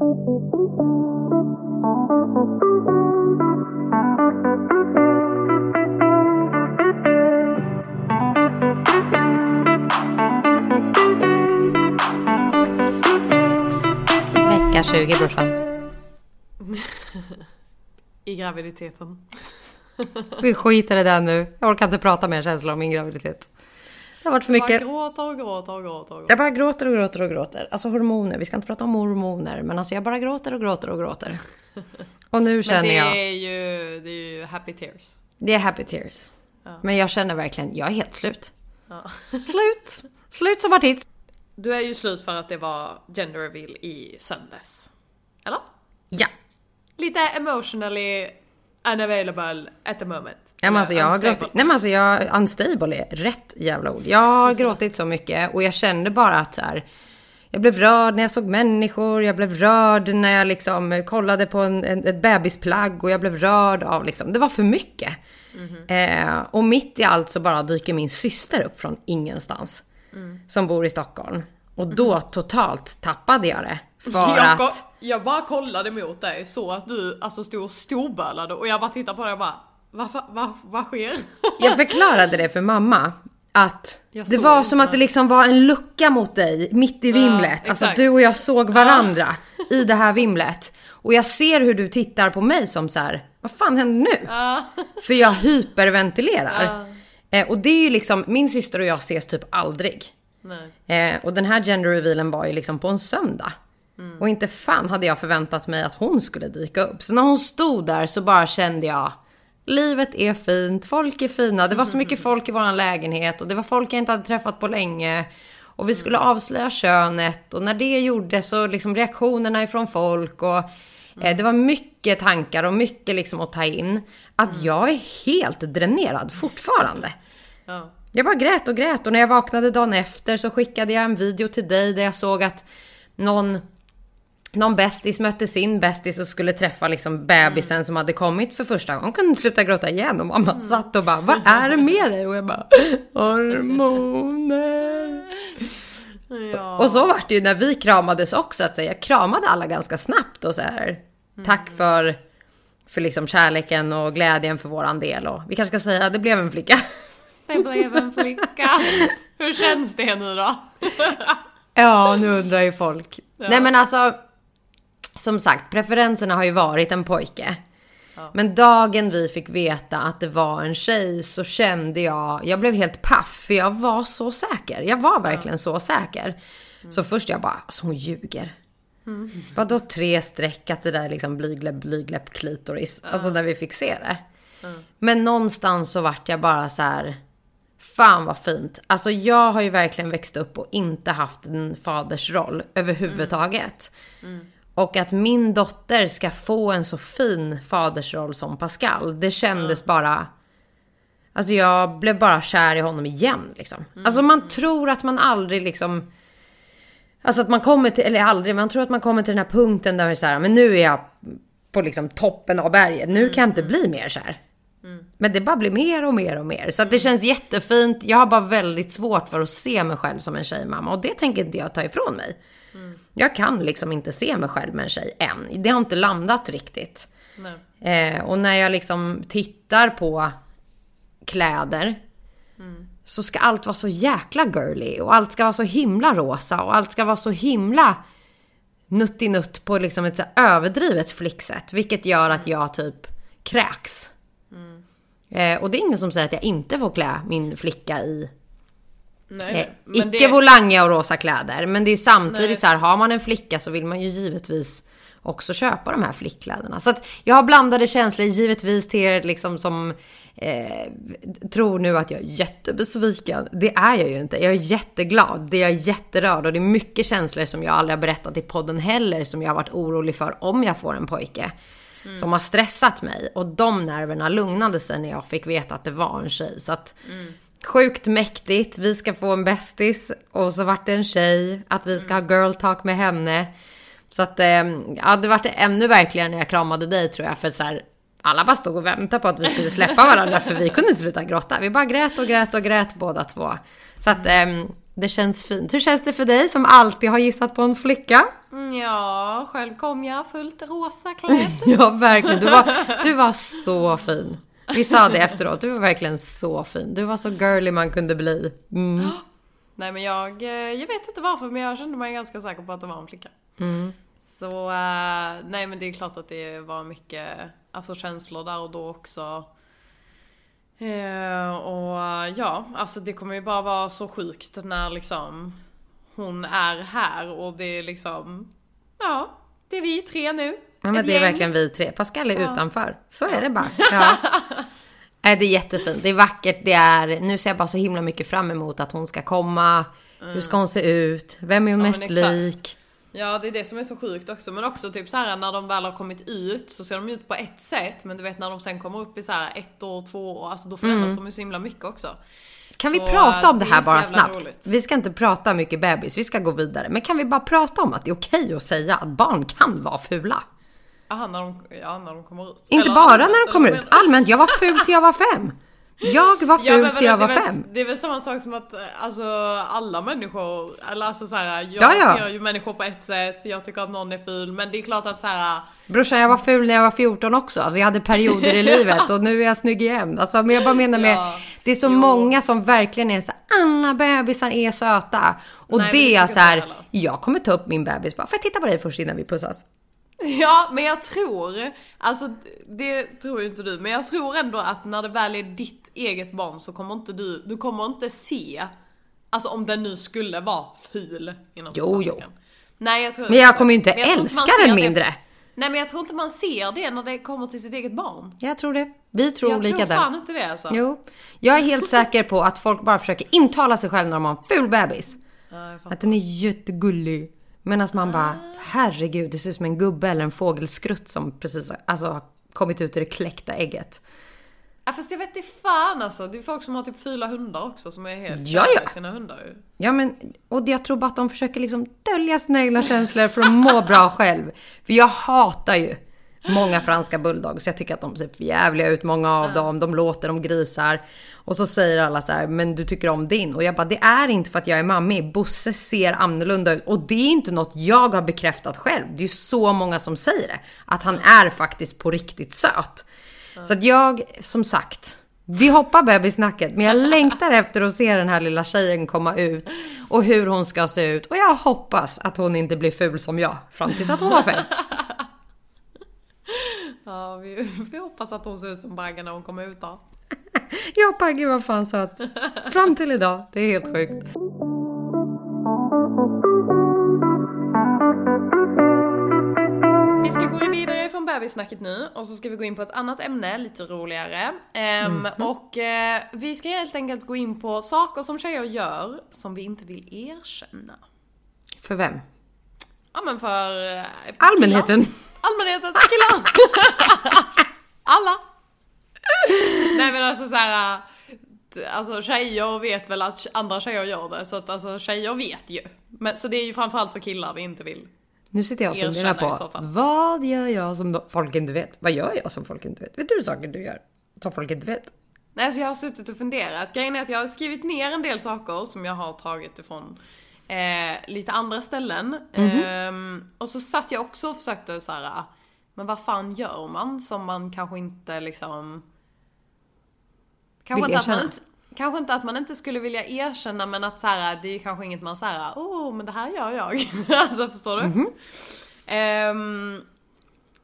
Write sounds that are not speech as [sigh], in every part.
Vecka 20 brorsan. [laughs] I graviditeten. Vi skiter i det nu. Jag orkar inte prata mer känslor om min graviditet. Det har varit för mycket. gråter och gråter och gråter och gråter. Jag bara gråter och gråter och gråter. Alltså hormoner, vi ska inte prata om hormoner. Men alltså jag bara gråter och gråter och gråter. [laughs] Och nu Men känner det jag, är, ju, det är ju happy tears. det är happy tears. Ja. Men jag känner verkligen, jag är helt slut. Ja. [laughs] Slut! Slut som artist. Du är ju slut för att det var gender reveal i söndags. Eller? Ja. Lite emotionally unavailable at the moment. Ja, men alltså jag har gråtit. Nej men alltså jag, unstable är rätt jävla ord. Jag har gråtit så mycket och jag kände bara att så här, jag blev rörd när jag såg människor, jag blev rörd när jag liksom kollade på en, en, ett bebisplagg och jag blev rörd av liksom, det var för mycket. Eh, och mitt i allt så bara dyker min syster upp från ingenstans. Som bor i Stockholm. Och då totalt tappade jag det. För jag, att... jag bara kollade mot dig så att du alltså stod och storbölade och jag bara tittade på dig och bara vad, vad, vad, sker? [laughs] Jag förklarade det för mamma. Att det var som att det liksom var en lucka mot dig mitt i vimlet. alltså exakt. du och jag såg varandra i [laughs] det här vimlet. Och jag ser hur du tittar på mig som så här, vad fan händer nu? Ja. [laughs] För jag hyperventilerar. Eh, och det är ju liksom, min syster och jag ses typ aldrig. Nej. Eh, och den här gender revealen var ju liksom på en söndag. Och inte fan hade jag förväntat mig att hon skulle dyka upp. Så när hon stod där så bara kände jag, livet är fint, folk är fina. Det var så mycket folk i våran lägenhet och det var folk jag inte hade träffat på länge. Och vi skulle avslöja könet och när det gjordes så liksom reaktionerna ifrån folk och eh, det var mycket tankar och mycket liksom att ta in. Att jag är helt dränerad fortfarande. Ja. Jag bara grät och grät och när jag vaknade dagen efter så skickade jag en video till dig där jag såg att någon, någon bästis mötte sin bästis och skulle träffa liksom bebisen som hade kommit för första gången. Hon kunde sluta gråta igen och mamma satt och bara Vad är det med dig? Och jag bara [laughs] Hormoner. Ja. Och så var det ju när vi kramades också. Att jag kramade alla ganska snabbt och så här. Tack för, för liksom kärleken och glädjen för våran del. Och vi kanske ska säga att det blev en flicka. [laughs] Det blev en flicka. Hur känns det nu då? [laughs] Ja, nu undrar ju folk. Nej men alltså, som sagt, preferenserna har ju varit en pojke. Men dagen vi fick veta att det var en tjej så kände jag, jag blev helt paff för jag var så säker. Jag var verkligen så säker. Så först jag bara, alltså hon ljuger. Vadå tre streck att det där är liksom blygläpp, blygläpp, klitoris. Alltså när vi fick se det. Men någonstans så vart jag bara så här. Fan vad fint. Alltså jag har ju verkligen växt upp och inte haft en fadersroll överhuvudtaget. Och att min dotter ska få en så fin fadersroll som Pascal, det kändes bara... Alltså jag blev bara kär i honom igen liksom. Alltså man tror att man aldrig liksom... Alltså att man kommer till, eller aldrig, man tror att man kommer till den här punkten där det är så här, men nu är jag på liksom toppen av berget, nu kan jag inte bli mer kär. Men det bara blir mer och mer och mer. Så att det känns jättefint. Jag har bara väldigt svårt för att se mig själv som en tjejmamma och det tänker inte jag ta ifrån mig. Jag kan liksom inte se mig själv med en tjej än. Det har inte landat riktigt. Eh, och när jag liksom tittar på kläder så ska allt vara så jäkla girly och allt ska vara så himla rosa och allt ska vara så himla nuttinutt på liksom ett så överdrivet flicksätt. Vilket gör att jag typ kräks. Eh, och det är ingen som säger att jag inte får klä min flicka i Nej, eh, icke det- volangiga och rosa kläder. Men det är ju samtidigt Nej. så här, har man en flicka så vill man ju givetvis också köpa de här flickkläderna. Så att jag har blandade känslor givetvis till er liksom som eh, tror nu att jag är jättebesviken. Det är jag ju inte. Jag är jätteglad. Det är jag jätterörd och det är mycket känslor som jag aldrig har berättat i podden heller som jag har varit orolig för om jag får en pojke. Som har stressat mig och de nerverna lugnade sig när jag fick veta att det var en tjej. Så att Sjukt mäktigt, vi ska få en bästis och så vart det en tjej, att vi ska ha girl talk med henne. Så att, eh, ja det vart ännu verkligare när jag kramade dig tror jag, för så här, alla bara stod och väntade på att vi skulle släppa varandra för vi kunde inte sluta gråta. Vi bara grät och grät och grät båda två. Så att eh, Det känns fint. Hur känns det för dig som alltid har gissat på en flicka? Mm, Ja, själv kom jag fullt rosa klädd. [laughs] Ja, verkligen. Du var, du var så fin. Vi sa det efteråt. Du var verkligen så fin. Du var så girly man kunde bli. Mm. Nej men jag, eh, jag vet inte varför men jag kände mig ganska säker på att det var en flicka. Så eh, nej men det är klart att det var mycket alltså, känslor där och då också. Eh, och ja, alltså det kommer ju bara vara så sjukt när liksom hon är här och det är liksom, ja, det är vi tre nu. Ja, men det är verkligen vi tre. Pascal är utanför. Så är det bara. [laughs] Ja. Nej, det är jättefint. Det är vackert. Det är... Nu ser jag bara så himla mycket fram emot att hon ska komma. Hur ska hon se ut? Vem är hon Mm. Ja, mest lik? Ja, det är det som är så sjukt också. Men också typ så här när de väl har kommit ut så ser de ut på ett sätt. Men du vet när de sen kommer upp i så här ett år, två år, alltså då förändras de ju så himla mycket också. Kan vi Så, prata om det här bara snabbt? roligt. Vi ska inte prata mycket bebis, vi ska gå vidare. Men kan vi bara prata om att det är okej att säga att barn kan vara fula? Jaha, när de, ja, när de kommer ut. Inte Eller bara allmänt, när de kommer ut. Allmänt, jag var ful till jag var fem. Jag var Ja, ful men till jag var är fem. väl, det är väl samma sak som att eh, alltså, alla människor, eller alltså så här, jag Ja, ja. ser ju människor på ett sätt, jag tycker att någon är ful, men det är klart att så här. Brorsan, jag var ful när jag var 14 också. Alltså jag hade perioder i [laughs] livet och nu är jag snygg igen. Alltså, men jag bara menar med, Ja, det är så jo. många som verkligen är så här, alla bebisar är söta. Och Nej, det det är så här, jag kommer ta upp min bebis bara, får jag titta på dig först innan vi pussas? [laughs] Ja, men jag tror, alltså det tror ju inte du, men jag tror ändå att när det väl är ditt eget barn så kommer inte du, du kommer inte se, alltså om den nu skulle vara ful inom Jo, citattecken. Nej, jag tror Men jag kommer ju inte jag tror älska den det- mindre. Nej, men jag tror inte man ser det när det kommer till sitt eget barn. Jag tror det. Vi tror Jag olika tror där. fan inte det alltså. Jo, jag är helt säker på att folk bara försöker intala sig själv när de har en ful bebis. Ja, jag. Att den är jättegullig. Medan man bara, herregud, det ser ut som en gubbe eller en fågelskrutt som precis alltså, har kommit ut ur det kläckta ägget. Ja, fast jag vet inte fan alltså. Det är folk som har typ fula hundar också som är helt Ja, ja. sina hundar. Ja, men och jag tror bara att de försöker liksom dölja sina egna känslor för att må bra själv. För jag hatar ju många franska bulldogs. Jag tycker att de ser jävliga ut, många av dem. De låter, de grisar. Och så säger alla så här, men du tycker om din. Och jag bara, det är inte för att jag är mammi. Bosse ser annorlunda ut. Och det är inte något jag har bekräftat själv. Det är ju så många som säger det. Att han är faktiskt på riktigt söt. Så att jag, som sagt, vi hoppar bebissnacket, men jag [laughs] längtar efter att se den här lilla tjejen komma ut och hur hon ska se ut. Och jag hoppas att hon inte blir ful som jag fram tills att hon var fem. [laughs] Ja, vi, vi hoppas att hon ser ut som Bagge när hon kommer ut då. [laughs] Ja, Pagge var fan söt. Fram till idag. Det är helt sjukt. Vi ska gå vidare från bebissnacket nu och så ska vi gå in på ett annat ämne, lite roligare. Ehm, Och eh, vi ska helt enkelt gå in på saker som tjejer gör som vi inte vill erkänna. För vem? Ja men för... eh, Allmänheten. Allmänheten! [laughs] Alla! Nej men alltså såhär... Alltså tjejer vet väl att andra tjejer gör det, så att alltså tjejer vet ju. Men, så det är ju framförallt för killar vi inte vill. Nu sitter jag och funderar på vad gör jag som folk inte vet? Vad gör jag som folk inte vet? Vet du saker du gör som folk inte vet? Nej, alltså jag har suttit och funderat. Grejen är att jag har skrivit ner en del saker som jag har tagit ifrån eh, lite andra ställen. Ehm, och så satt jag också och försökte så här. Men vad fan gör man som man kanske inte liksom... Kanske Vill inte, att man inte, kanske inte att man inte skulle vilja erkänna men att så här, det är kanske inget man säger åh oh, men det här gör jag. [laughs] alltså förstår du? Ehm,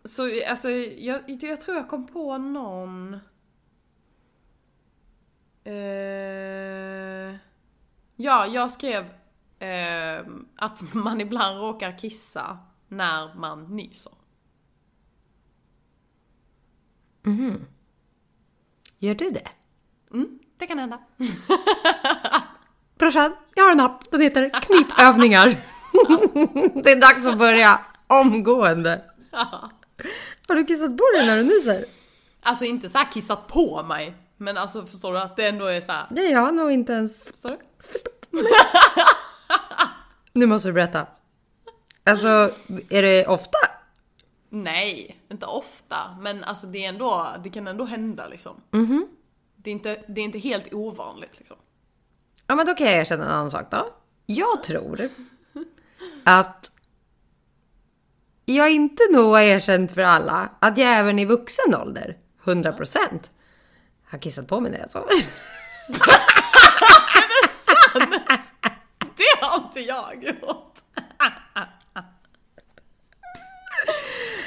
så alltså jag, jag tror jag kom på någon... Eh, ja, jag skrev eh, att [laughs] man ibland råkar kissa när man nyser. Gör du det? Mm, det kan hända. [laughs] Brorsan, jag har en app. Den heter Knipövningar. [laughs] det är dags att börja omgående. Har du kissat på dig när du nyser? Alltså inte så här kissat på mig, men alltså förstår du att det ändå är så här. Det jag nog inte ens. Nu måste du berätta. Alltså, är det ofta? Nej, inte ofta, men alltså det är ändå, det kan ändå hända liksom. Det, är inte, det är inte helt ovanligt liksom. Ja men då kan jag erkänna en annan sak då. Jag tror att jag inte nog har erkänt för alla att jag även i vuxen ålder, 100% har kissat på mig när jag sover. [laughs] Det har inte jag gjort. [laughs]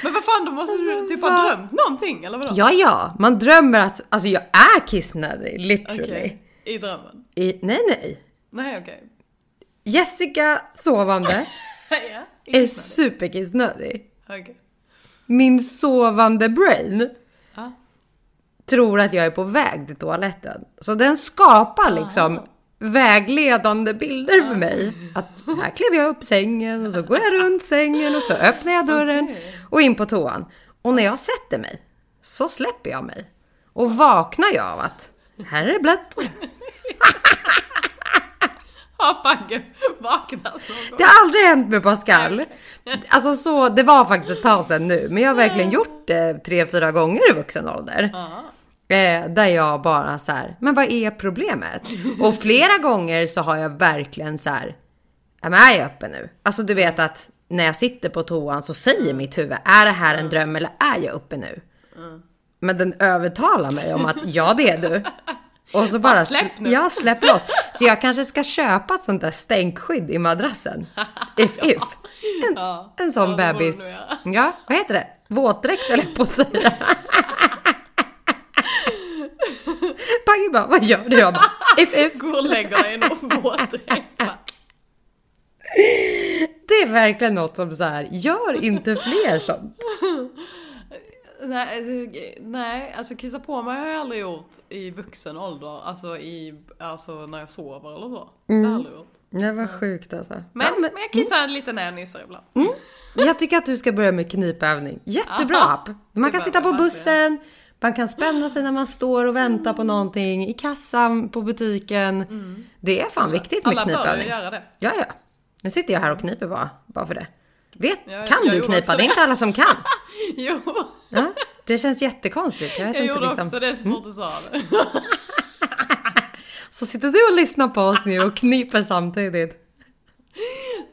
Men vad fan, då måste du typ ha drömt någonting eller vadå? Ja, ja, man drömmer att, alltså jag är kissnödig, literally. Okej, I drömmen? I, nej, nej. Nej okej. Jessica sovande [laughs] Ja, är superkissnödig. Okej. Min sovande brain tror att jag är på väg till toaletten. Så den skapar liksom vägledande bilder för mig. Att här klev jag upp sängen och så går jag runt sängen och så öppnar jag dörren Okej. Och in på toan. Och när jag sätter mig så släpper jag mig. Och vaknar jag av att här är det blött. Har [laughs] Bagge vaknat någon gång? Det har aldrig hänt med Pascal. [laughs] Alltså så, det var faktiskt ett tag sedan nu. Men jag har verkligen gjort det tre, fyra gånger i vuxen ålder. Eh, där jag bara så här, men vad är problemet? Och flera gånger så har jag verkligen så här, men är jag uppe nu? Alltså du vet att när jag sitter på toan så säger mitt huvud, är det här en dröm eller är jag uppe nu? Men den övertalar mig om att [laughs] ja det är du. Och så bara, släpp nu. ja släpp loss. Så jag kanske ska köpa ett sånt där stänkskydd i madrassen. [laughs] If if. En, Ja. en sån Ja, bebis. göra. Ja, vad heter det? Våtdräkt eller på att säga. [laughs] Pagge bara, vad gör du? Jag bara, if if. Går och lägger dig i någon våtdräkt. Det är verkligen något som så här, gör inte fler sånt. [laughs] Nej, alltså, nej, alltså kissa på mig har jag aldrig gjort i vuxen ålder. Alltså, i, alltså när jag sover eller så. Det har jag aldrig gjort. Det var sjukt alltså. Men, Ja, men, jag kissar lite när jag nyssar ibland. Jag tycker att du ska börja med knipövning. Jättebra app. Man kan sitta på bussen, man kan spänna sig när man står och väntar på någonting, i kassan på butiken. Det är fan viktigt med Alla bör ju knipövning. göra det. Ja, ja. Nu sitter jag här och kniper bara, bara för det. Vet, Ja, kan jag du knipa? också Det är inte alla som kan. [laughs] Jo, Ja, det känns jättekonstigt. Jag vet jag inte gjorde liksom. också det så fort du sa det. [laughs] Så sitter du och lyssnar på oss nu och kniper samtidigt.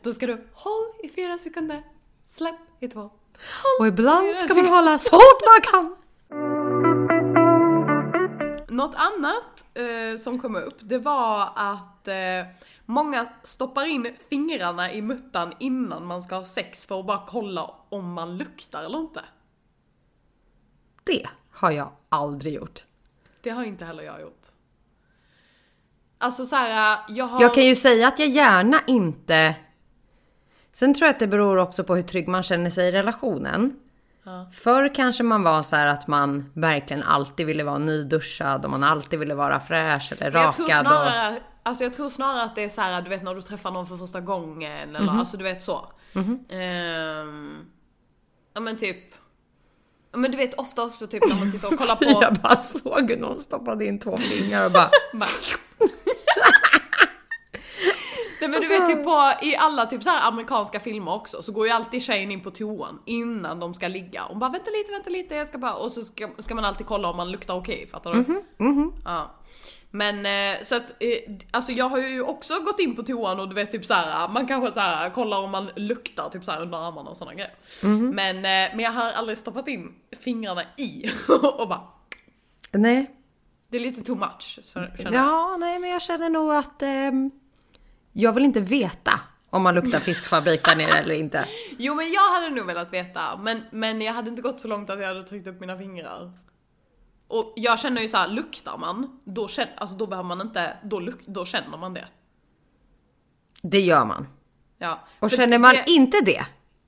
Då ska du håll i fyra sekunder, släpp i två. Och ibland ska man hålla så hårt man kan. Något annat eh, som kom upp, det var att eh, många stoppar in fingrarna i muttan innan man ska ha sex för att bara kolla om man luktar eller inte. Det har jag aldrig gjort. Det har inte heller jag gjort. Alltså så här, jag har... Jag kan ju säga att jag gärna inte... Sen tror jag att det beror också på hur trygg man känner sig i relationen. Ja. Förr kanske man var så här att man verkligen alltid ville vara nyduschad och man alltid ville vara fräsch eller Men jag tror rakad. och... alltså jag tror snarare att det är så här, du vet när du träffar någon för första gången eller Mhm. alltså du vet så. Ehm, ja men typ, ja men du vet ofta också typ när man sitter och kollar [laughs] på... Jag bara såg hur någon stoppade in två fingrar och bara... [laughs] Nej men du vet typ på, i alla typ så här amerikanska filmer också så går ju alltid tjejen in på toan innan de ska ligga. Och bara vänta lite, vänta lite, jag ska bara... Och så ska, ska man alltid kolla om man luktar okej, fattar du? Ja. Men eh, så att, eh, alltså jag har ju också gått in på toan och du vet typ så här, man kanske så här, kollar om man luktar typ så här under armarna och sådana grejer. Men, eh, men jag har aldrig stoppat in fingrarna i [laughs] och bara, Nej. det är lite too much. Så, känner. Ja, nej men jag känner nog att... ehm, jag vill inte veta om man luktar fiskfabrik där nere eller inte. [laughs] Jo men jag hade nog velat veta, men, men jag hade inte gått så långt att jag hade tryckt upp mina fingrar. Och jag känner ju så här, luktar man, då, känner, alltså, då behöver man inte, då, luk, då känner man det. Det gör man. Ja. Och känner man det- inte det,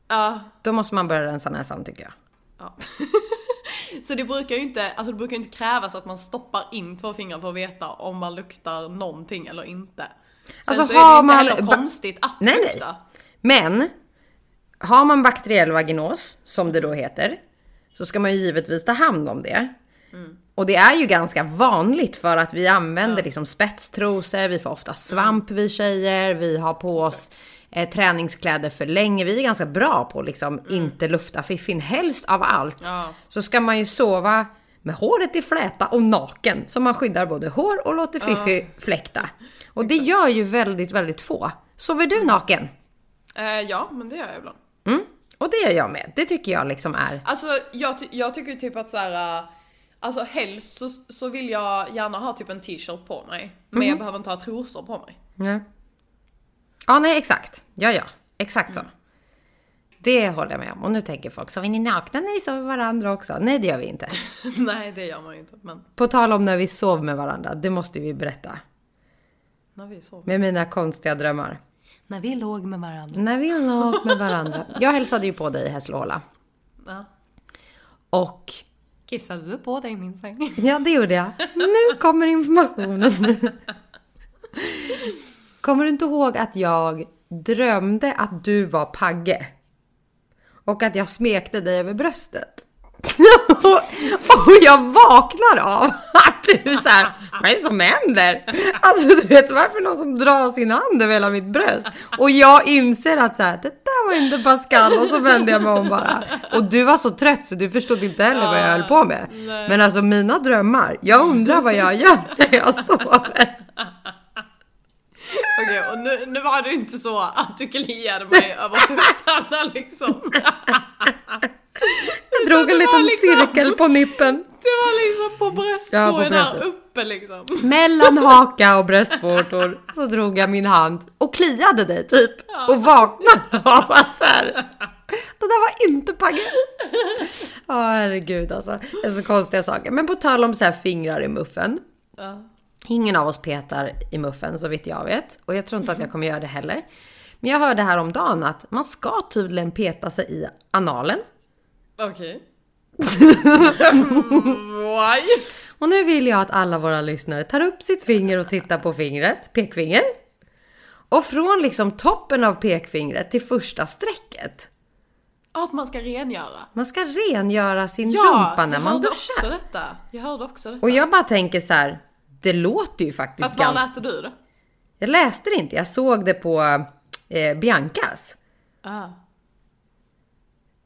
Ja, då måste man börja rensa näsan tycker jag. ja. [laughs] Så det brukar ju inte, alltså det brukar inte krävas att man stoppar in två fingrar för att veta om man luktar någonting eller inte. Sen Alltså, så är det har ju inte man heller konstigt att Nej, nej. lukta. Men har man bakteriell vaginos, som det då heter, så ska man ju givetvis ta hand om det. Och det är ju ganska vanligt för att vi använder liksom spetstrosor, vi får ofta svamp vi tjejer, vi har på oss eh, träningskläder för länge. Vi är ganska bra på liksom inte lufta fiffin. Helst av allt Ja. så ska man ju sova med håret i fläta och naken så man skyddar både hår och låter fiffi fläkta. Och det gör ju väldigt, väldigt få. Sover du naken? Eh, ja, men det gör jag ibland. Mm. Och det gör jag med. Det tycker jag liksom är... Alltså jag, ty- jag tycker typ att så här. Alltså helst så, så vill jag gärna ha typ en t-shirt på mig. Men jag behöver inte ha trosor på mig. Ja. Ja, nej exakt. Ja, ja. Exakt så. Det håller jag med om. Och nu tänker folk, så är ni nakna när vi sover med varandra också? Nej, det gör vi inte. [laughs] Nej det gör man ju inte. Men På tal om när vi sov med varandra, det måste vi berätta. när vi sover. Med mina konstiga drömmar. När vi låg med varandra. När vi låg med varandra. Jag hälsade ju på dig i Hässleholma. Ja. Och Kissade du på dig i min säng? [laughs] Ja, det gjorde jag. Nu kommer informationen. Kommer du inte ihåg att jag drömde att du var Pagge? Och att jag smekte dig över bröstet? [laughs] och jag vaknar av att du är såhär, vad är det som händer? Alltså du vet varför någon som drar sin hand över hela mitt bröst? Och jag inser att så här, det där var inte Pascal och så vänder jag mig om bara. Och du var så trött så du förstod inte heller vad jag höll på med. Men alltså mina drömmar, jag undrar vad jag gör när jag sover. Okej, och nu, nu var det inte så att du kliade mig över tuttarna liksom. Jag drog en liten liksom- cirkel på nippen. Det var liksom på Ja, bröstkorgen här bröstet. uppe liksom. Mellan haka och bröstvårtor så drog jag min hand och kliade dig typ. Och vaknade av att så här. Det där var inte Pagge. Ja herregud alltså. Det är så konstiga saker. Men på tal om så här fingrar i muffen. Ja. Ingen av oss petar i muffen så vitt jag vet. Och jag tror inte att jag kommer göra det heller. Men jag hörde här om dagen att man ska tydligen peta sig i analen. Okej. Why? Och nu vill jag att alla våra lyssnare tar upp sitt finger och tittar på fingret, pekfinger. Och från liksom toppen av pekfingret till första strecket. Att man ska rengöra. Man ska rengöra sin rumpa när jag man hörde duschar. också detta. Jag hörde också detta. Och jag bara tänker så här, det låter ju faktiskt Fast var ganska... läste du det? Jag läste det inte, jag såg det på eh, Biancas. Ah.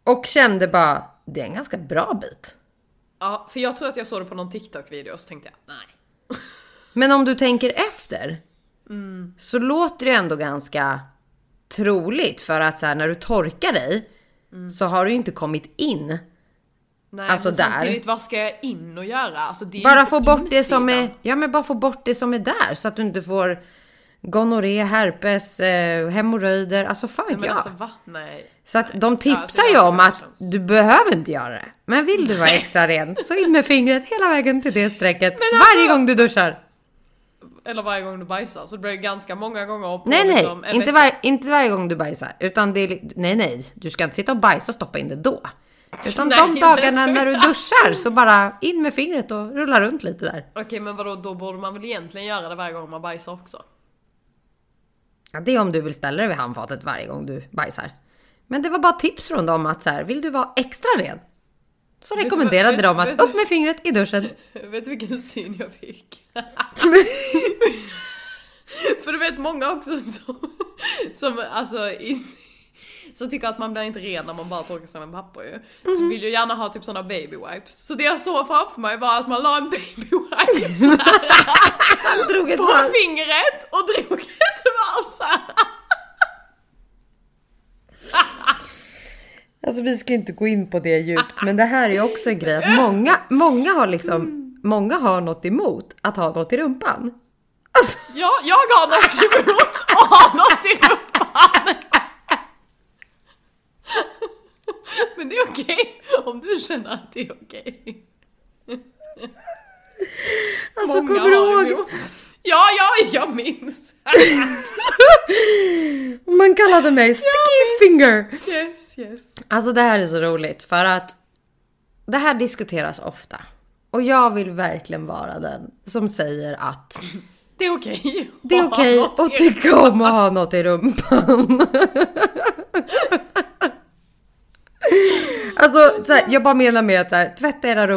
Och kände bara, det är en ganska bra bit. Ja, för jag tror att jag såg det på någon TikTok-video så tänkte jag, nej. [laughs] Men om du tänker efter. Mm. Så låter det ändå ganska troligt för att så här, när du torkar dig Mm. så har du ju inte kommit in. Nej, Alltså men där. samtidigt, vad ska jag in och göra? Alltså, det Bara få bort det som insidan. är, ja men bara få bort det som är där så att du inte får gonorré, herpes, eh, hemorrojder, alltså fan vet jag. alltså va? Nej. Så att de tipsar ju om att du behöver inte göra det. Men vill du vara extra ren så in med fingret hela vägen till det strecket alltså- varje gång du duschar. Eller varje gång du bajsar, så det blir ganska många gånger på Nej, nej, liksom, en inte, var, inte varje gång du bajsar. Utan det är, nej, nej, du ska inte sitta och bajsa och stoppa in det då. Utan Nej, de dagarna när du duschar så bara in med fingret och rulla runt lite där. Okej men vadå, då borde man väl egentligen göra det varje gång man bajsar också? Ja, det är om du vill ställa dig vid handfatet varje gång du bajsar. Men det var bara tips från dem att så här, vill du vara extra ren? Så rekommenderade vad- de vet- att vet upp med fingret i duschen. [laughs] Vet du vilken syn jag fick? [laughs] För du vet många också som, som alltså in, så tycker att man blir inte ren när man bara torkar sig med papper ju. Mhm. Så vill ju gärna ha typ såna baby wipes. Så det jag såg framför mig var att man la en baby wipe [laughs] Drog ett på varv. fingret och drog ett varv såhär. Alltså vi ska inte gå in på det djupt, men det här är också en grej att många, många har liksom, många har något emot att ha något i rumpan. Alltså, Ja, jag har något emot och har något i rumpan. Men det är okej om du känner att det är okej. alltså Många kommer du ihåg? emot. Ja, ja, jag minns. [laughs] Man kallade mig sticky finger. Yes, yes. Alltså det här är så roligt för att det här diskuteras ofta. Och jag vill verkligen vara den som säger att [laughs] Det är okej. det är okej något att tycka om att ha något i rumpan. [laughs] alltså så här, jag bara menar med att här, tvätta era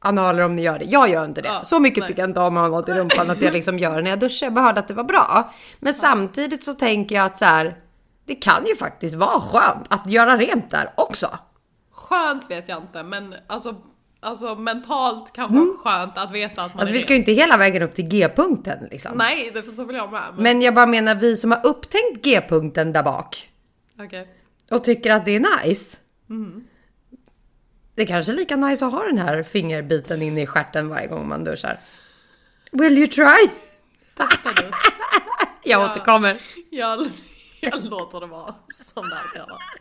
rumpanaler om ni gör det. Jag gör inte det. Ja, så mycket nej. tycker jag inte om att ha något i rumpan att jag liksom gör när jag duschar. Jag bara hörde att det var bra. Men samtidigt så tänker jag att så här, det kan ju faktiskt vara skönt att göra rent där också. Skönt vet jag inte, men alltså alltså mentalt kan vara skönt att veta att man Alltså är vi ska ju inte hela vägen upp till G-punkten liksom. Nej, det förstår väl jag med. Men... Men jag bara menar vi som har upptänkt G-punkten där bak Okej. och tycker att det är nice. Det kanske är lika nice att ha den här fingerbiten inne i stjärten varje gång man duschar. Will you try? Testar du? [laughs] Jag Ja. återkommer. Jag, jag låter det vara som det varit.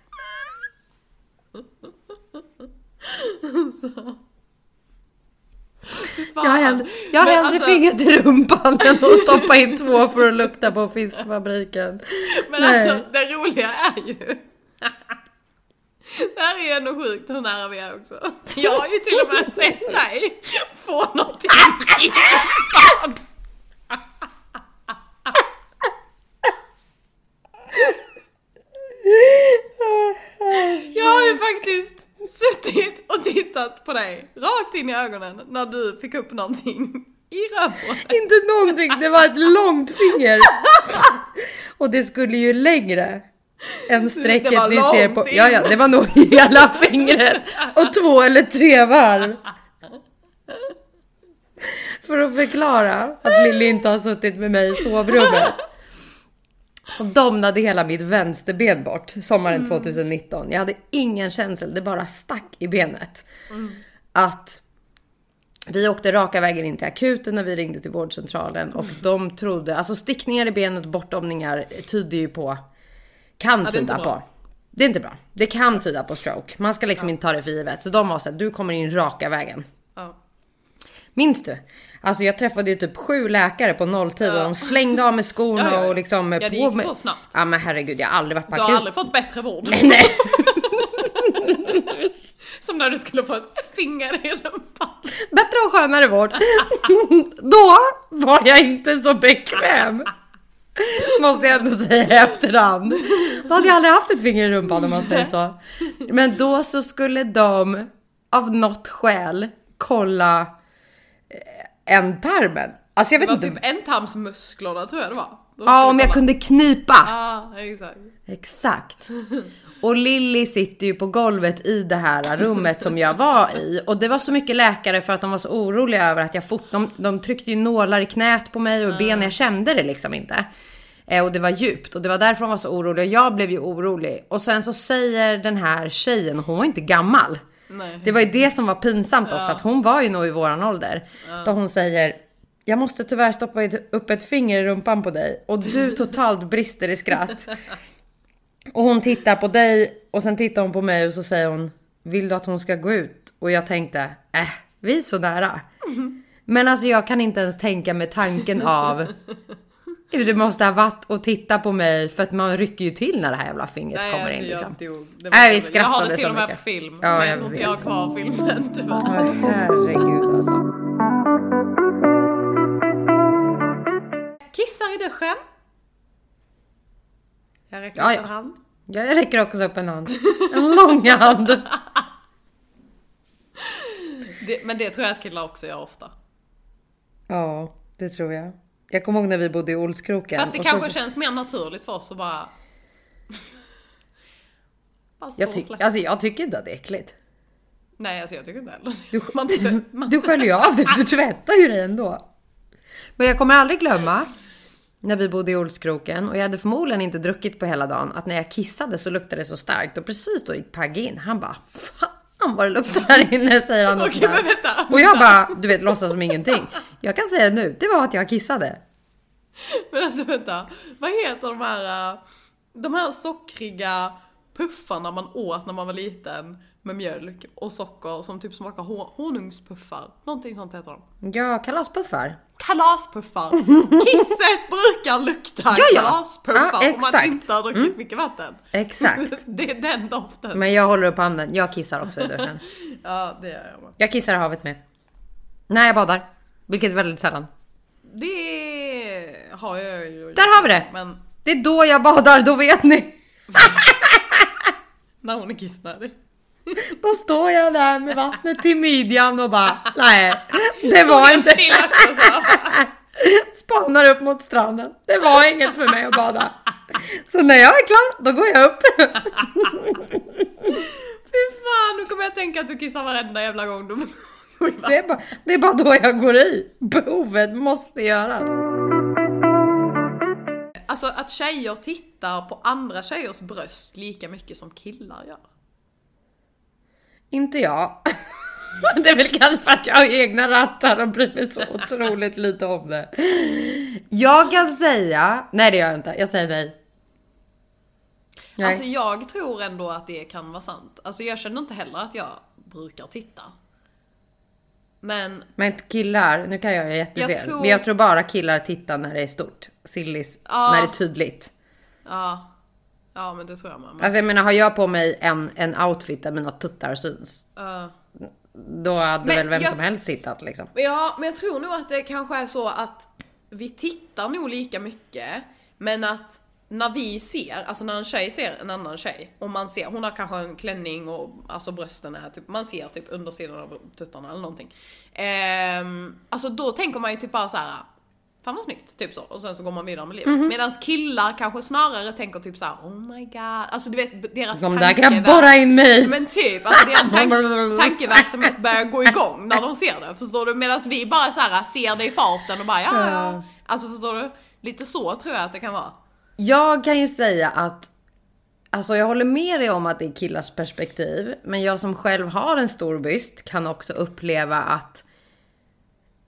Så. Fan. Jag hellre, jag hellre alltså- fingret i rumpan än att stoppa in två för att lukta på fiskfabriken. Men Nej. alltså det roliga är ju [laughs] Det här är ju ändå sjukt hur nära vi är också. [laughs] Jag har ju till och med [laughs] sett dig få någonting i rumpan. Jag har ju faktiskt suttit och tittat på dig rakt in i ögonen när du fick upp någonting i rövhålet. Inte någonting, det var ett långt finger. Och det skulle ju längre än strecket ni ser på. in. Ja, ja, det var nog [laughs] hela fingret och två eller tre varv. För att förklara att Lilly inte har suttit med mig i sovrummet. Så domnade hela mitt vänsterben bort sommaren 2019. Jag hade ingen känsel, det bara stack i benet. Att vi åkte raka vägen in till akuten när vi ringde till vårdcentralen och de trodde, alltså stickningar i benet och bortdomningar tyder ju på, kan Ja, tyda på. Det är inte bra. Det kan tyda på stroke. Man ska liksom inte ta det för givet. Så de var såhär, du kommer in raka vägen. Ja. Minns du? Alltså jag träffade ju typ sju läkare på nolltid och de slängde av med skorna [laughs] Ja, ja, ja. och liksom Ja, det gick med... så snabbt. Ja men herregud, jag har aldrig varit på Du har akut. aldrig fått bättre vård. [laughs] Nej. [laughs] Som när du skulle få ett finger i rumpan. Bättre och skönare vård. Då var jag inte så bekväm. [laughs] Måste jag ändå säga i efterhand. Då hade jag aldrig haft ett finger i rumpan om man säger så. Men då så skulle de av något skäl kolla eh, ändtarmen. Alltså jag Det vet var inte. typ ändtarmsmusklerna tror jag det var. De Ja, om jag kolla. kunde knipa. Ja, exakt. Exakt. Och Lilly sitter ju på golvet i det här rummet som jag var i. Och det var så mycket läkare för att de var så oroliga över att jag fort... De, de tryckte ju nålar i knät på mig och i benen. Jag kände det liksom inte. Eh, och det var djupt och det var därför de var så oroliga. Och jag blev ju orolig. Och sen så säger den här tjejen, hon var inte gammal. Nej. Det var ju det som var pinsamt också, att hon var ju nog i våran ålder. Då hon säger, jag måste tyvärr stoppa upp ett finger i rumpan på dig. Och du [laughs] totalt brister i skratt. Och hon tittar på dig och sen tittar hon på mig och så säger hon, vill du att hon ska gå ut? Och jag tänkte, äh, vi är så nära. [laughs] Men alltså jag kan inte ens tänka med tanken av det måste ha varit att titta på mig för att man rycker ju till när det här jävla fingret Nej, kommer alltså, in liksom. jag dog. Det Nej, vi jag Jag har skrattade det till så och med mycket. på film. Ja, men jag jag tror inte jag har kvar filmen tyvärr. Ja, herregud alltså. Kissar i duschen. Jag räcker Ja, upp en hand. Ja, Jag räcker också upp en hand. En lång hand. Det, men det tror jag att killar också gör ofta. Ja, det tror jag. Jag kommer ihåg när vi bodde i Olskroken. Fast det kanske så, känns mer naturligt för oss att bara... [laughs] bara jag, ty- alltså, jag tycker inte att det är äckligt. Nej, alltså jag tycker inte heller Du, [laughs] man, [laughs] man, du sköljer ju av det, du tvättar ju dig ändå. Men jag kommer aldrig glömma när vi bodde i Olskroken och jag hade förmodligen inte druckit på hela dagen att när jag kissade så luktade det så starkt och precis då gick Pagge in. Han bara Fan vad det luktar här inne säger han och Okej, men vänta, Och jag bara, du vet låtsas som ingenting. Jag kan säga nu, det var att jag kissade. Men alltså vänta, vad heter de här, äh, de här sockriga puffarna man åt när man var liten med mjölk och socker som typ smakar hon- honungspuffar? Någonting sånt heter de. Ja, kalaspuffar. Kalaspuffar! [laughs] Kisset brukar lukta Ja, ja. kalaspuffar Ja, om man inte har druckit mycket vatten. Exakt. [laughs] Det är den doften. Men jag håller upp handen, jag kissar också i duschen. [laughs] Ja, det gör jag med. Jag kissar i havet med. När jag badar. Vilket är väldigt sällan. Det har jag ju. Där har vi det! Men Det är då jag badar, då vet ni. när hon är kissnödig. [laughs] Då står jag där med vattnet till midjan och bara nej, det var inte. [laughs] Spanar upp mot stranden. Det var inget för mig att bada. Så när jag är klar, då går jag upp. [laughs] Fy fan, nu kommer jag tänka att du kissar varenda jävla gång du det är, bara, det är bara då jag går i. Behovet måste göras. Alltså att tjejer tittar på andra tjejers bröst lika mycket som killar gör. Inte jag. [laughs] Det är väl kanske för att jag har egna rattar och bryr mig så otroligt lite om det. Jag kan säga, nej det gör jag inte, jag säger nej. nej. Alltså jag tror ändå att det kan vara sant. Alltså jag känner inte heller att jag brukar titta. Men... Men killar, nu kan jag göra jättefel. Jag tror... Men jag tror bara killar tittar när det är stort. Sillis, ja. när det är tydligt. Ja. Ja men det tror jag med. Alltså jag menar har jag på mig en, en outfit där mina tuttar syns. Uh. Då hade men väl vem jag, som helst tittat liksom. Ja, men jag tror nog att det kanske är så att vi tittar nog lika mycket, men att när vi ser, alltså när en tjej ser en annan tjej, och man ser, hon har kanske en klänning och alltså brösten är typ, man ser typ undersidan av tuttarna eller någonting. Ehm, alltså då tänker man ju typ bara så här. Fan vad snyggt, typ så. Och sen så går man vidare med livet. Mm -hmm. Medan killar kanske snarare tänker typ såhär, oh my god. Alltså du vet deras De där kan borra in mig! Men typ, alltså deras [laughs] tank tankeverksamhet börjar gå igång när de ser det. Förstår du? Medan vi bara så här ser det i farten och bara ja, ja. Alltså förstår du? Lite så tror jag att det kan vara. Jag kan ju säga att Alltså jag håller med dig om att det är killars perspektiv. Men jag som själv har en stor byst kan också uppleva att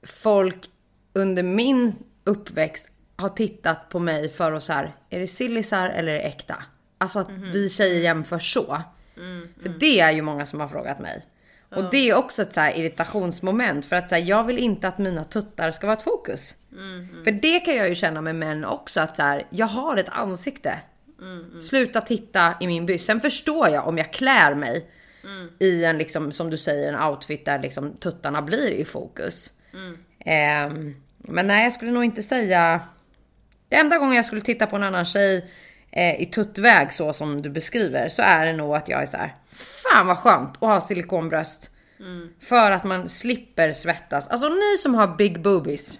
folk under min uppväxt har tittat på mig för att så här, är det sillisar eller är det äkta? Alltså att mm -hmm. vi tjejer jämför så. Mm, för mm. det är ju många som har frågat mig. Och det är också ett så irritationsmoment för att så här, jag vill inte att mina tuttar ska vara ett fokus. Mm, för det kan jag ju känna med män också att så här, jag har ett ansikte. Mm, Sluta titta i min byst. Sen förstår jag om jag klär mig i en liksom som du säger en outfit där liksom tuttarna blir i fokus. Eh, men nej, jag skulle nog inte säga. Det enda gången jag skulle titta på en annan tjej eh, i tuttväg så som du beskriver så är det nog att jag är så här. Fan vad skönt att ha silikonbröst. Mm. För att man slipper svettas. Alltså ni som har big boobies.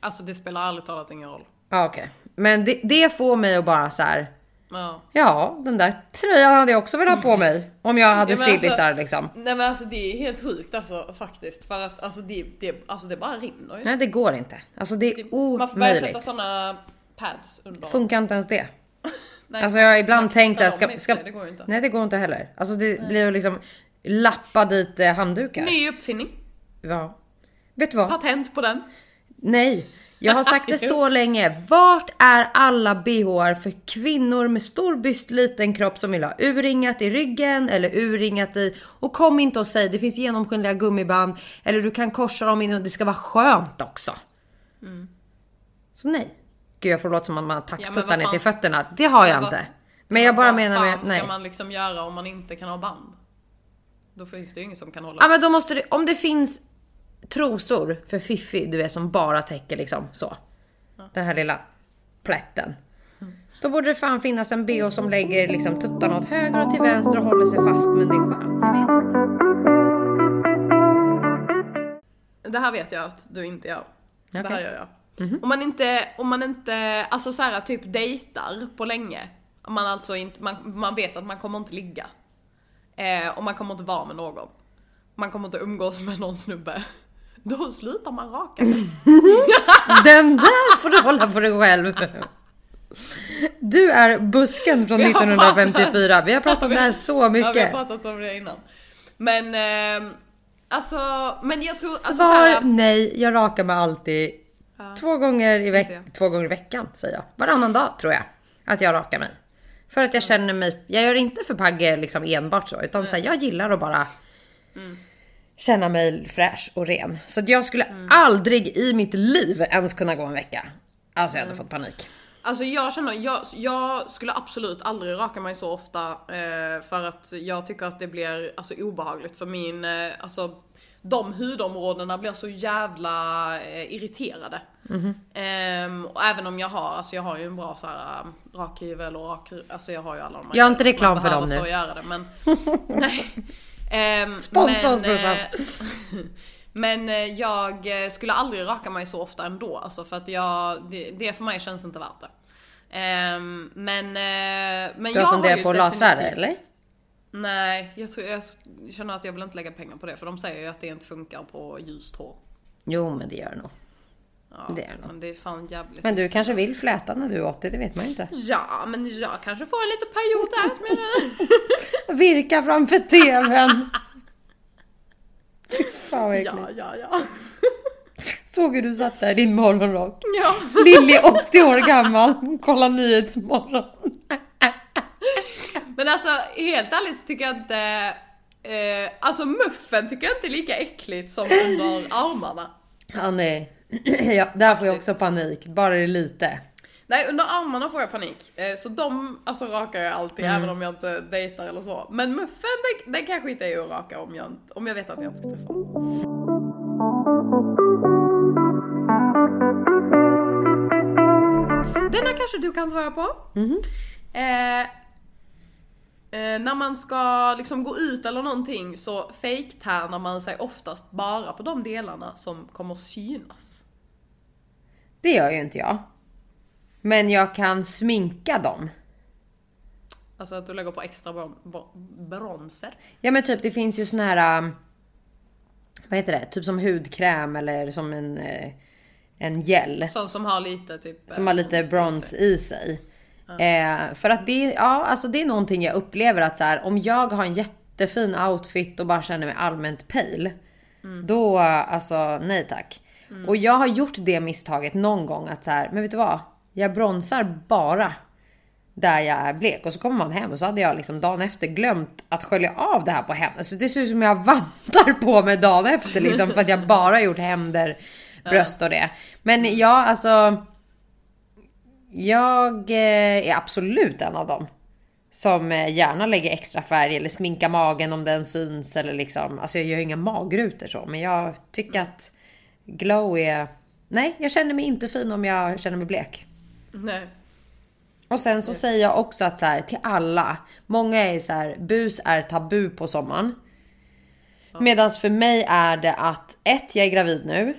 Alltså det spelar ärligt talat ingen roll. Ja okej. Okay. Men det, det, får mig att bara så här. Ja. ja, den där tröjan hade jag också velat ha på mig. Om jag hade ja, sillisar alltså, liksom. Nej men alltså det är helt sjukt alltså faktiskt. För att alltså det, det, alltså, det bara rinner ju. Nej det går inte. Alltså det är det, omöjligt. Man får börja sätta såna pads under. Funkar inte ens det. [laughs] nej, alltså jag har ibland tänkt att ska, ska, det går inte. Nej det går inte heller. Alltså det nej. blir liksom lappa dit eh, handdukar. Ny uppfinning. Ja. Vet du vad? Patent på den. Nej, jag har sagt det så länge. Vart är alla bhar för kvinnor med stor byst, liten kropp som vill ha urringat i ryggen eller urringat i... Och kom inte och säg det finns genomskinliga gummiband eller du kan korsa dem in och det ska vara skönt också. Mm. Så nej. Gud jag får låta som att man har taktstuttar ja, ner till fötterna. Det har jag inte. Men jag bara menar med... Vad ska man liksom göra om man inte kan ha band? Då finns det ju ingen som kan hålla. Ja men då måste det, om det finns trosor för Fiffi, du vet som bara täcker liksom så. Den här lilla plätten. Då borde det fan finnas en bh som lägger liksom tuttarna åt höger och till vänster och håller sig fast. Men det är skönt, jag vet inte. Det här vet jag att du inte gör. Okay. Det här gör jag. Mm -hmm. Om man inte, om man inte, alltså så här typ dejtar på länge. Om man alltså inte, man, man vet att man kommer inte ligga. Eh, och man kommer inte vara med någon. Man kommer inte umgås med någon snubbe. Då slutar man raka sig. [laughs] Den där får du hålla för dig själv. Du är busken från [laughs] 1954. Vi har pratat om det här så mycket. Ja, vi har pratat om det innan. Men, eh, alltså, men jag tror... Alltså, Svar här, nej, jag rakar mig alltid. Ja. Två, gånger i veck två gånger i veckan säger jag. Varannan dag tror jag att jag rakar mig. För att jag känner mig, jag gör inte för Pagge liksom enbart så, utan så här, jag gillar att bara mm känna mig fräsch och ren. Så jag skulle mm. aldrig i mitt liv ens kunna gå en vecka. Alltså jag hade mm. fått panik. Alltså jag känner, jag, jag skulle absolut aldrig raka mig så ofta eh, för att jag tycker att det blir alltså, obehagligt för min, eh, alltså de hudområdena blir så jävla eh, irriterade. Mm -hmm. och även om jag har, alltså jag har ju en bra så här rakhyvel och rak, alltså jag har ju alla de här Jag har inte reklam för dem nu. För att göra det, men [laughs] nej. Um, Sponsra oss brorsan! [laughs] men eh, jag eh, skulle aldrig raka mig så ofta ändå, alltså för att jag, det, det för mig känns inte värt det. Um, men, men du har funderat på att lasra det eller? Nej, jag, tror, jag känner att jag vill inte lägga pengar på det för de säger ju att det inte funkar på ljust hår. Jo, men det gör det nog. Ja, Det är det men det är fan jävligt. Men du kanske vill fläta när du är 80, det vet man ju inte. Ja, men jag kanske får en liten period där som jag... [laughs] Virka framför TVn. Fy fan vad äckligt. ja, ja, ja. Såg hur du satt där i din morgonrock. Ja. Lilly 80 år gammal, kolla Nyhetsmorgon. Men alltså helt ärligt så tycker jag inte... Eh, alltså muffen tycker jag inte är lika äckligt som under armarna. Ja, nej. [clears throat] Ja, där får jag också panik, bara det är lite. Nej, under armarna får jag panik. Eh, så de alltså, rakar jag alltid även om jag inte dejtar eller så. Men muffen, den, den kan jag skita i att raka om jag, inte- om jag vet att jag inte ska träffa. Denna kanske du kan svara på. Eh, eh, när man ska liksom gå ut eller någonting så fejktärnar man sig oftast bara på de delarna som kommer synas. Det gör ju inte jag. Men jag kan sminka dem. Alltså att du lägger på extra bron- bron- bronzer. Ja men typ det finns ju såna här, um, vad heter det, typ som hudkräm eller som en, eh, en gel. Sån som har lite typ... Som har lite brons i sig. Eh, för att det, ja, alltså det är någonting jag upplever att så här, om jag har en jättefin outfit och bara känner mig allmänt pale. Då, alltså nej tack. Och jag har gjort det misstaget någon gång att så här, men vet du vad? Jag bronsar bara där jag är blek och så kommer man hem och så hade jag liksom dagen efter glömt att skölja av det här på hemmet. Så det ser ut som jag [laughs] vantar på mig dagen efter liksom för att jag bara gjort händer, bröst och det. Men ja, alltså. Jag eh, är absolut en av dem. Som eh, gärna lägger extra färg eller sminkar magen om den syns eller liksom. Alltså jag gör inga magrutor så, men jag tycker att glow är... Nej, jag känner mig inte fin om jag känner mig blek. Nej. Och sen så säger jag också att så här, till alla, många är så här, bus är tabu på sommaren. Medan för mig är det att ett, jag är gravid nu.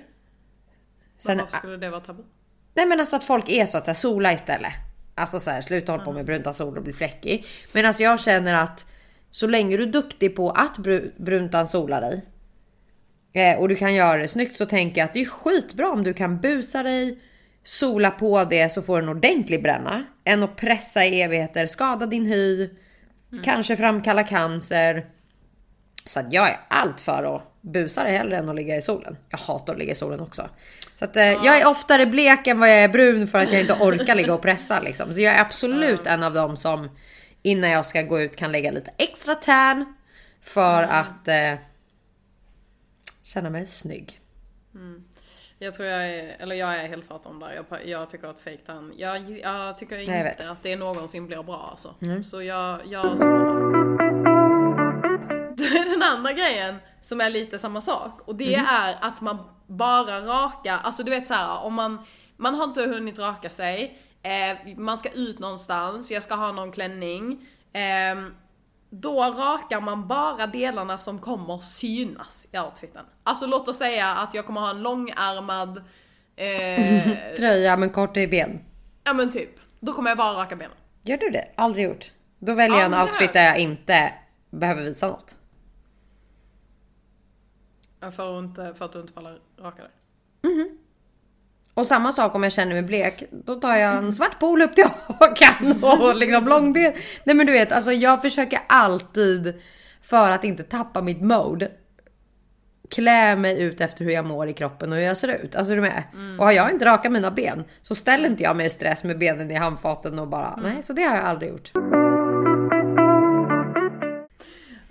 Sen, Varför skulle det vara tabu? Nej men alltså att folk är så att här, sola istället. Alltså så här, sluta hålla på med brunta sol och bli fläckig. Men alltså jag känner att så länge du är duktig på att bru- bruntan sola dig. Eh, och du kan göra det snyggt så tänker jag att det är skitbra om du kan busa dig, sola på det så får du en ordentlig bränna. Än att pressa i evigheter, skada din hy, kanske framkalla cancer. Så att jag är allt för att busa dig hellre än att ligga i solen. Jag hatar att ligga i solen också. Så att, eh, jag är oftare blek än vad jag är brun för att jag inte orkar ligga och pressa liksom. Så jag är absolut en av dem som innan jag ska gå ut kan lägga lite extra tan för att eh, känna mig snygg. Jag tror jag är, eller jag är helt tvärtom där. Jag, jag tycker att fake tan, jag, jag tycker jag inte vet. att det någonsin blir bra alltså. Mm. Så jag, jag så. Den andra grejen som är lite samma sak och det Mm. är att man bara rakar, alltså du vet så här om man, man har inte hunnit raka sig, eh, man ska ut någonstans, jag ska ha någon klänning. ehm, då rakar man bara delarna som kommer synas i outfiten. Alltså låt oss säga att jag kommer ha en långärmad, eh, [laughs] Tröja men kort i ben. ja men typ. Då kommer jag bara raka benen. Gör du det? Aldrig gjort. Då väljer jag en outfit där jag inte behöver visa något. För, att inte, för att du inte pallar raka dig. Och samma sak om jag känner mig blek. Då tar jag en svart pol upp till hakan [laughs] och liksom långben. Nej men du vet, alltså jag försöker alltid för att inte tappa mitt mode. Klä mig ut efter hur jag mår i kroppen och hur jag ser ut. Alltså är du med? Och har jag inte rakat mina ben så ställer inte jag mig i stress med benen i handfaten och bara nej, så det har jag aldrig gjort.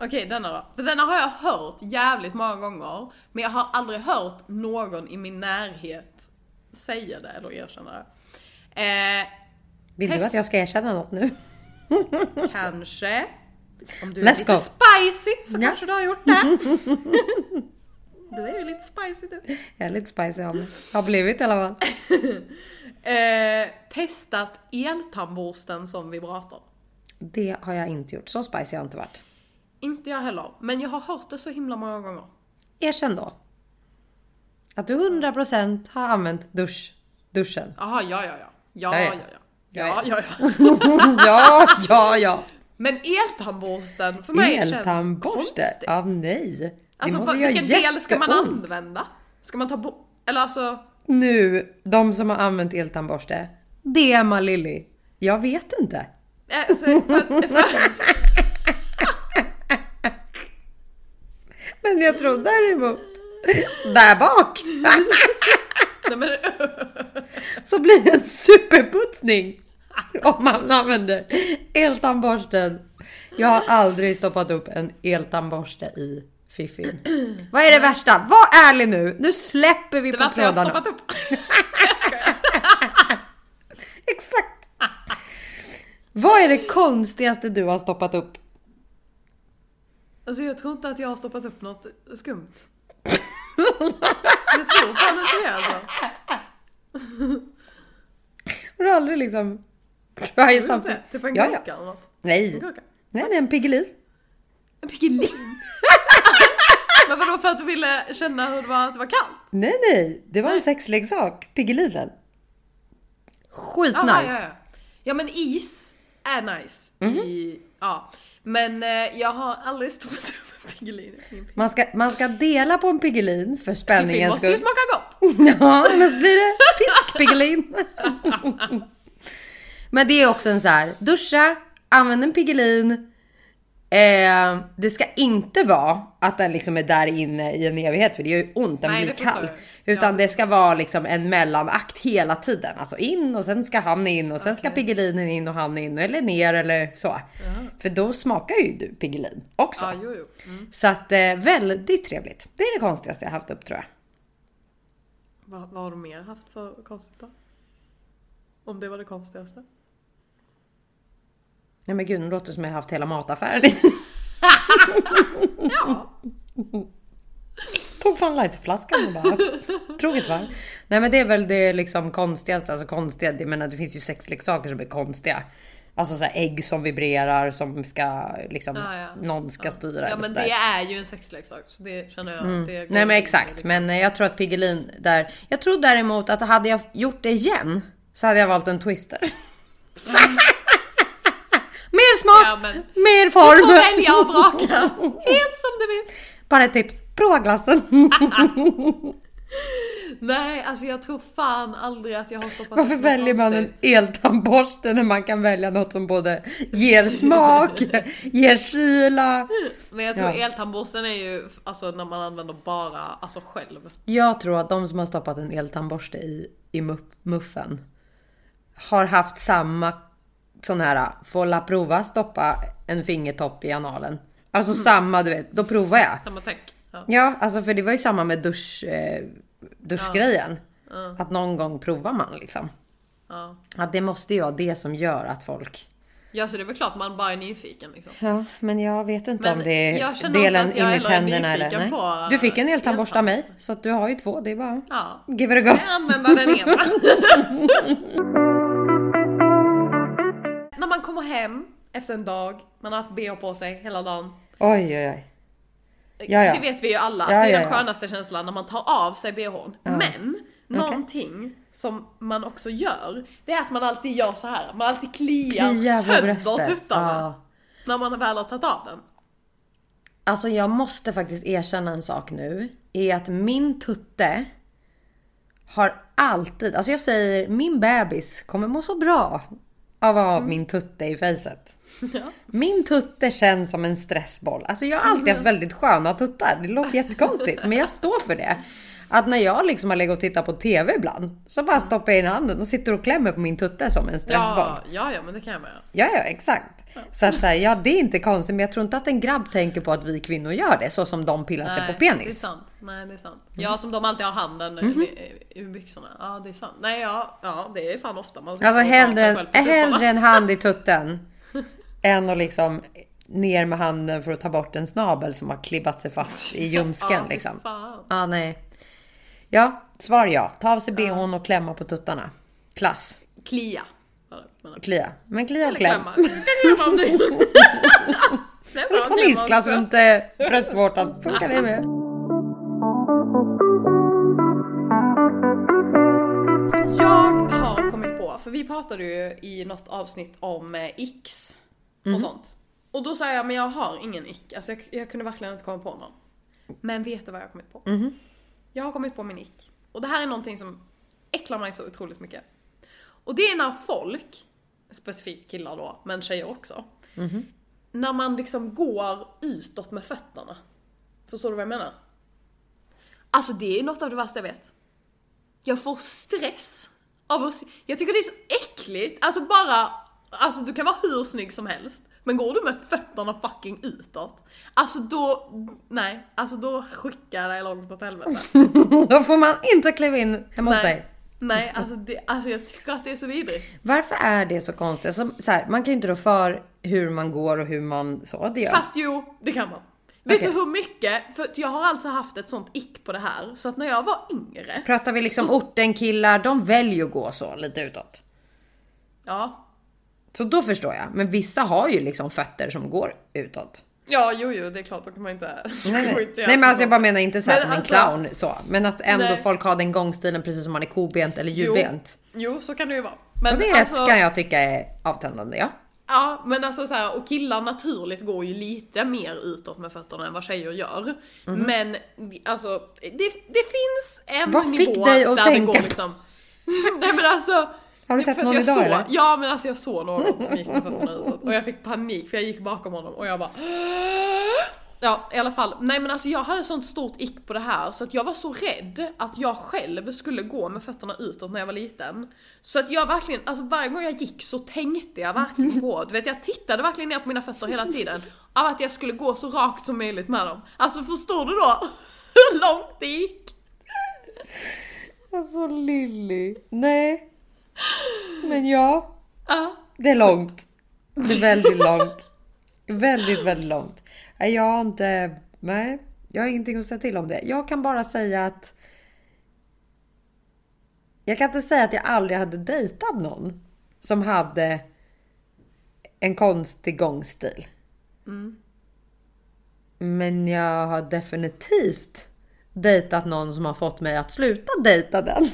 Okej, denna då. För denna har jag hört jävligt många gånger. Men jag har aldrig hört någon i min närhet säga det eller erkänna det. Eh, Vill du Test. att jag ska erkänna något nu? [laughs] kanske. Om du är Let's lite go. spicy så Ja. kanske du har gjort det. [laughs] du är ju lite spicy du. Jag är lite spicy av mig. Har blivit i alla fall. [laughs] Eh, testat eltandborsten som vibrator. Det har jag inte gjort. Så spicy har jag inte varit. Inte jag heller, men jag har hört det så himla många gånger. Erkänn då. Att du 100% har använt dusch, duschen. Jaha, ja, ja, ja. Ja, Ja, ja, ja. ja. Ja, Ja, ja, [laughs] ja. Men eltandborsten för mig känns Eltandborste? konstigt. Ja, nej. Alltså det måste vad, vilken del ska man jätteont. använda? Ska man ta bort, eller alltså, Nu, de som har använt eltandborste. DMa Lilly. Jag vet inte. eh, alltså för, för, [laughs] [laughs] Men jag tror däremot, där bak, så blir det en superputsning. Om man använder eltandborsten. Jag har aldrig stoppat upp en eltandborste i fiffin. [clears throat] Vad är det värsta? Var ärlig nu. Nu släpper vi det på värsta jag har trådarna. stoppat upp. [laughs] jag skojar. Exakt. Vad är det konstigaste du har stoppat upp? Alltså jag tror inte att jag har stoppat upp något skumt. Jag tror fan inte det alltså. Har du aldrig liksom... Try something? Typ en Ja, gurka ja. eller något. Nej. Nej, det är en Piggelin. En Piggelin? Men vadå för att du ville känna hur det var att det var kallt? Nej, nej. Det var en sexleksak. Piggelinen. Skitnice. Aha, ja, ja. ja men is är nice. Mhm. I, ja. Men eh, jag har aldrig stoppat upp en Piggelin. Man ska, man ska dela på en Piggelin för spänningens måste ju skull. smaka gott. [laughs] Ja, annars blir det fiskpiggelin. [laughs] Men det är också en så här, duscha, använd en Piggelin. Eh, det ska inte vara att den liksom är där inne i en evighet för det gör ju ont, den Nej, blir kall. jag. Utan Ja. det ska vara liksom en mellanakt hela tiden. Alltså in och sen ska han in och sen ska Piggelinen in och han in eller ner eller så. För då smakar ju du Piggelin också. Ja, jo, jo. Mm. Så att eh, väldigt trevligt. Det är det konstigaste jag haft upp tror jag. Vad, vad har du mer haft för konstigt då? Om det var det konstigaste? Nej men gud, nu låter det som jag har haft hela mataffären. Ja. Tog fan lightflaskan och bara drog ett varv. Nej men det är väl det liksom konstigaste, alltså konstiga, jag menar det finns ju sexleksaker som är konstiga. Alltså så ägg som vibrerar som ska liksom, Ja, ja. någon ska styra Ja men det är ju en sexleksak så det känner jag att det Nej men exakt, liksom. men eh, jag tror att Piggelin där. Jag tror däremot att hade jag gjort det igen så hade jag valt en twister. mer [laughs] smak, Ja, men- mer Du får form. välja och vraka. Helt som du vill. Bara ett tips, prova glassen. [laughs] Nej, alltså jag tror fan aldrig att jag har stoppat Varför väljer man en eltandborste när man kan välja något som både ger smak, [laughs] ger kyla? Men jag tror Ja. eltandborsten är ju alltså när man använder bara alltså själv. Jag tror att de som har stoppat en eltandborste i, i muff- muffen har haft samma sån här, får la prova stoppa en fingertopp i analen. Alltså samma, du vet, då provar jag. Samma tänk. Ja. Ja, alltså för det var ju samma med dusch, eh, duschgrejen. Att någon gång provar man liksom. Ja. Att det måste ju vara det som gör att folk... ja, så det är väl klart man bara är nyfiken liksom. Ja, men jag vet inte Men om det är delen in i är tänderna eller... Nej. på, Du fick en eltandborste av mig, så att du har ju två. Det är bara Ja. give it a go. Jag använder den ena. [laughs] När man kommer hem efter en dag, man har haft bh på sig hela dagen. Oj, oj, oj. Ja, ja. Det vet vi ju alla. Ja, det är den skönaste känslan när man tar av sig bhn. Men någonting som man också gör, det är att man alltid gör så här. Man alltid kliar, Klia på sönder tuttarna. När man väl har tagit av den. Alltså jag måste faktiskt erkänna en sak nu. Är att min tutte har alltid, alltså jag säger min bebis kommer må så bra av att ha Mm. min tutte i fejset. [laughs] Ja. Min tutte känns som en stressboll. Alltså jag har alltid haft väldigt sköna tuttar. Det låter jättekonstigt, men jag står för det. Att när jag liksom har legat och tittat på TV ibland så bara stoppar jag in handen och sitter och klämmer på min tutte som en stressboll. Ja, ja, ja, men det kan jag med. Ja, ja, exakt. Så att säga, ja, det är inte konstigt, men jag tror inte att en grabb tänker på att vi kvinnor gör det så som de pillar sig på Nej, Det är penis. sant. Nej, det är sant. Ja, som de alltid har handen Mhm. i, i byxorna. Ja, det är sant. Nej, ja, ja det är fan ofta man Alltså hellre, hellre en hand i tutten [laughs] än att liksom ner med handen för att ta bort en snabel som har klibbat sig fast i ljumsken Ja, liksom. fan. Ja, nej. Ja, svar ja. Ta av sig bhn och klämma på tuttarna. Klass. Klia. Klia. Men klia och kläm. klämma. Klämma om du vill. [laughs] Ta också. runt eh, bröstvårtan. Funkar det med? Jag har kommit på, för vi pratade ju i något avsnitt om eh, X och Mhm. sånt. Och då sa jag, men jag har ingen ick. Alltså jag, jag kunde verkligen inte komma på någon. Men vet du vad jag har kommit på? Jag har kommit på min ick. Och det här är någonting som äcklar mig så otroligt mycket. Och det är när folk, specifikt killar då, men tjejer också. När man liksom går utåt med fötterna. Förstår du vad jag menar? Alltså det är något av det värsta jag vet. Jag får stress av att se. Jag tycker det är så äckligt. Alltså bara, alltså du kan vara hur snygg som helst. Men går du med fötterna fucking utåt. Alltså då, nej, alltså då skickar jag dig långt åt helvete. [laughs] Då får man inte kliva in hemma hos dig. Nej, alltså, det, alltså jag tycker att det är så vidrigt. Varför är det så konstigt? Som, så här, man kan ju inte rå för hur man går och hur man så. Det gör. Fast jo, det kan man. Vet Okej. du hur mycket? För att jag har alltså haft ett sånt ick på det här, så att när jag var yngre. Pratar vi liksom orten killar, de väljer att gå så lite utåt. Ja. Så då förstår jag. Men vissa har ju liksom fötter som går utåt. Ja, jo, jo, det är klart, då kan man inte... [laughs] Nej, nej. inte nej men alltså så. jag bara menar inte så Men som en alltså- clown så. Men att ändå Nej. folk har den gångstilen precis som man är kobent eller Jo. ljudbent. Jo, så kan det ju vara. Men Och det alltså, kan jag tycka är avtändande ja. Ja, men alltså så här, och killar naturligt går ju lite mer utåt med fötterna än vad tjejer gör. Men alltså, det, det finns en. Vad nivå fick dig att där tänka? det går liksom... [laughs] Nej men alltså... Har du sett någon jag idag, såg, eller? Ja men alltså jag såg någon som gick med fötterna utåt och jag fick panik för jag gick bakom honom och jag bara Ja i alla fall, nej men alltså jag hade sånt stort ick på det här så att jag var så rädd att jag själv skulle gå med fötterna utåt när jag var liten. Så att jag verkligen, alltså varje gång jag gick så tänkte jag verkligen på, du vet jag tittade verkligen ner på mina fötter hela tiden. Av att jag skulle gå så rakt som möjligt med dem. Alltså förstår du då [laughs] hur långt det gick? Alltså Lilly. Nej. Men ja. Ja. Det är långt. Det är väldigt långt. Väldigt, väldigt långt. Nej, Jag har inte... Nej, jag har ingenting att säga till om det. Jag kan bara säga att... Jag kan inte säga att jag aldrig hade dejtat någon som hade en konstig gångstil. Men jag har definitivt dejtat någon som har fått mig att sluta dejta den.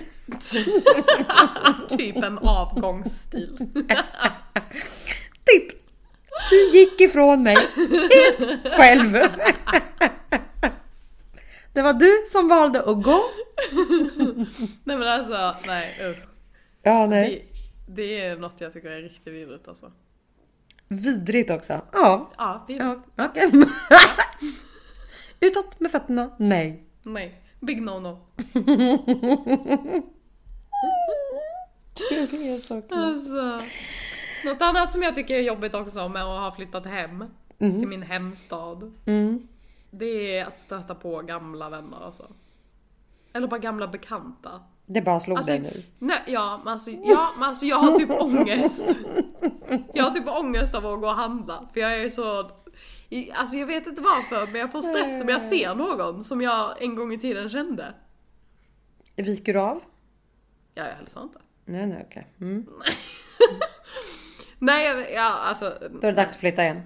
[laughs] typ en avgångsstil. [laughs] Typ. Du gick ifrån mig helt själv. Det var du som valde att gå. Nej men alltså, nej usch. Ja, nej. Det, det är något jag tycker är riktigt vidrigt alltså. Vidrigt också. Ja. Ja, vi, ja okej. [laughs] Utåt med fötterna? Nej. nej. Big no no. [laughs] Det är så kul. Alltså. Något annat som jag tycker är jobbigt också med att ha flyttat hem till min hemstad. Mm. Det är att stöta på gamla vänner alltså. Eller bara gamla bekanta. Det bara slog Alltså, dig nu. nej, ja, men alltså, ja, men alltså jag har typ ångest. Jag har typ ångest av att gå och handla. För jag är så... Alltså jag vet inte varför men jag får stress om jag ser någon som jag en gång i tiden kände. Viker du av? Ja, jag hälsar inte. Nej, nej, okej. Mm. [laughs] Nej, jag, ja, alltså... Då är det dags att flytta igen.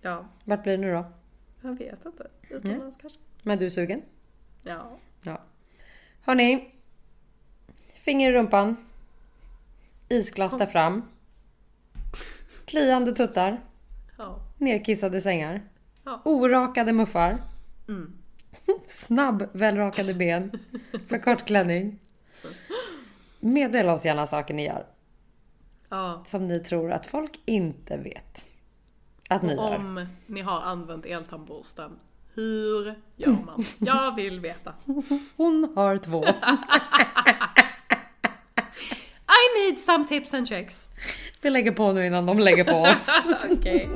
Ja, Vart blir det nu då? jag vet inte. Utomlands kanske. Men du är sugen? Ja. Ja. Hörni. Finger i rumpan. Isglass där fram. Kliande tuttar. Ja. Nerkissade sängar. Ja. Orakade muffar. Mm. Snabb välrakade ben. För kort klänning. [laughs] Meddela oss gärna saker ni gör. Ja. Som ni tror att folk inte vet. Att ni gör. Om ni har använt eltandborsten, hur gör man? [laughs] Jag vill veta. Hon har två. [laughs] I need some tips and tricks. Vi lägger på nu innan de lägger på oss. [laughs] Okej.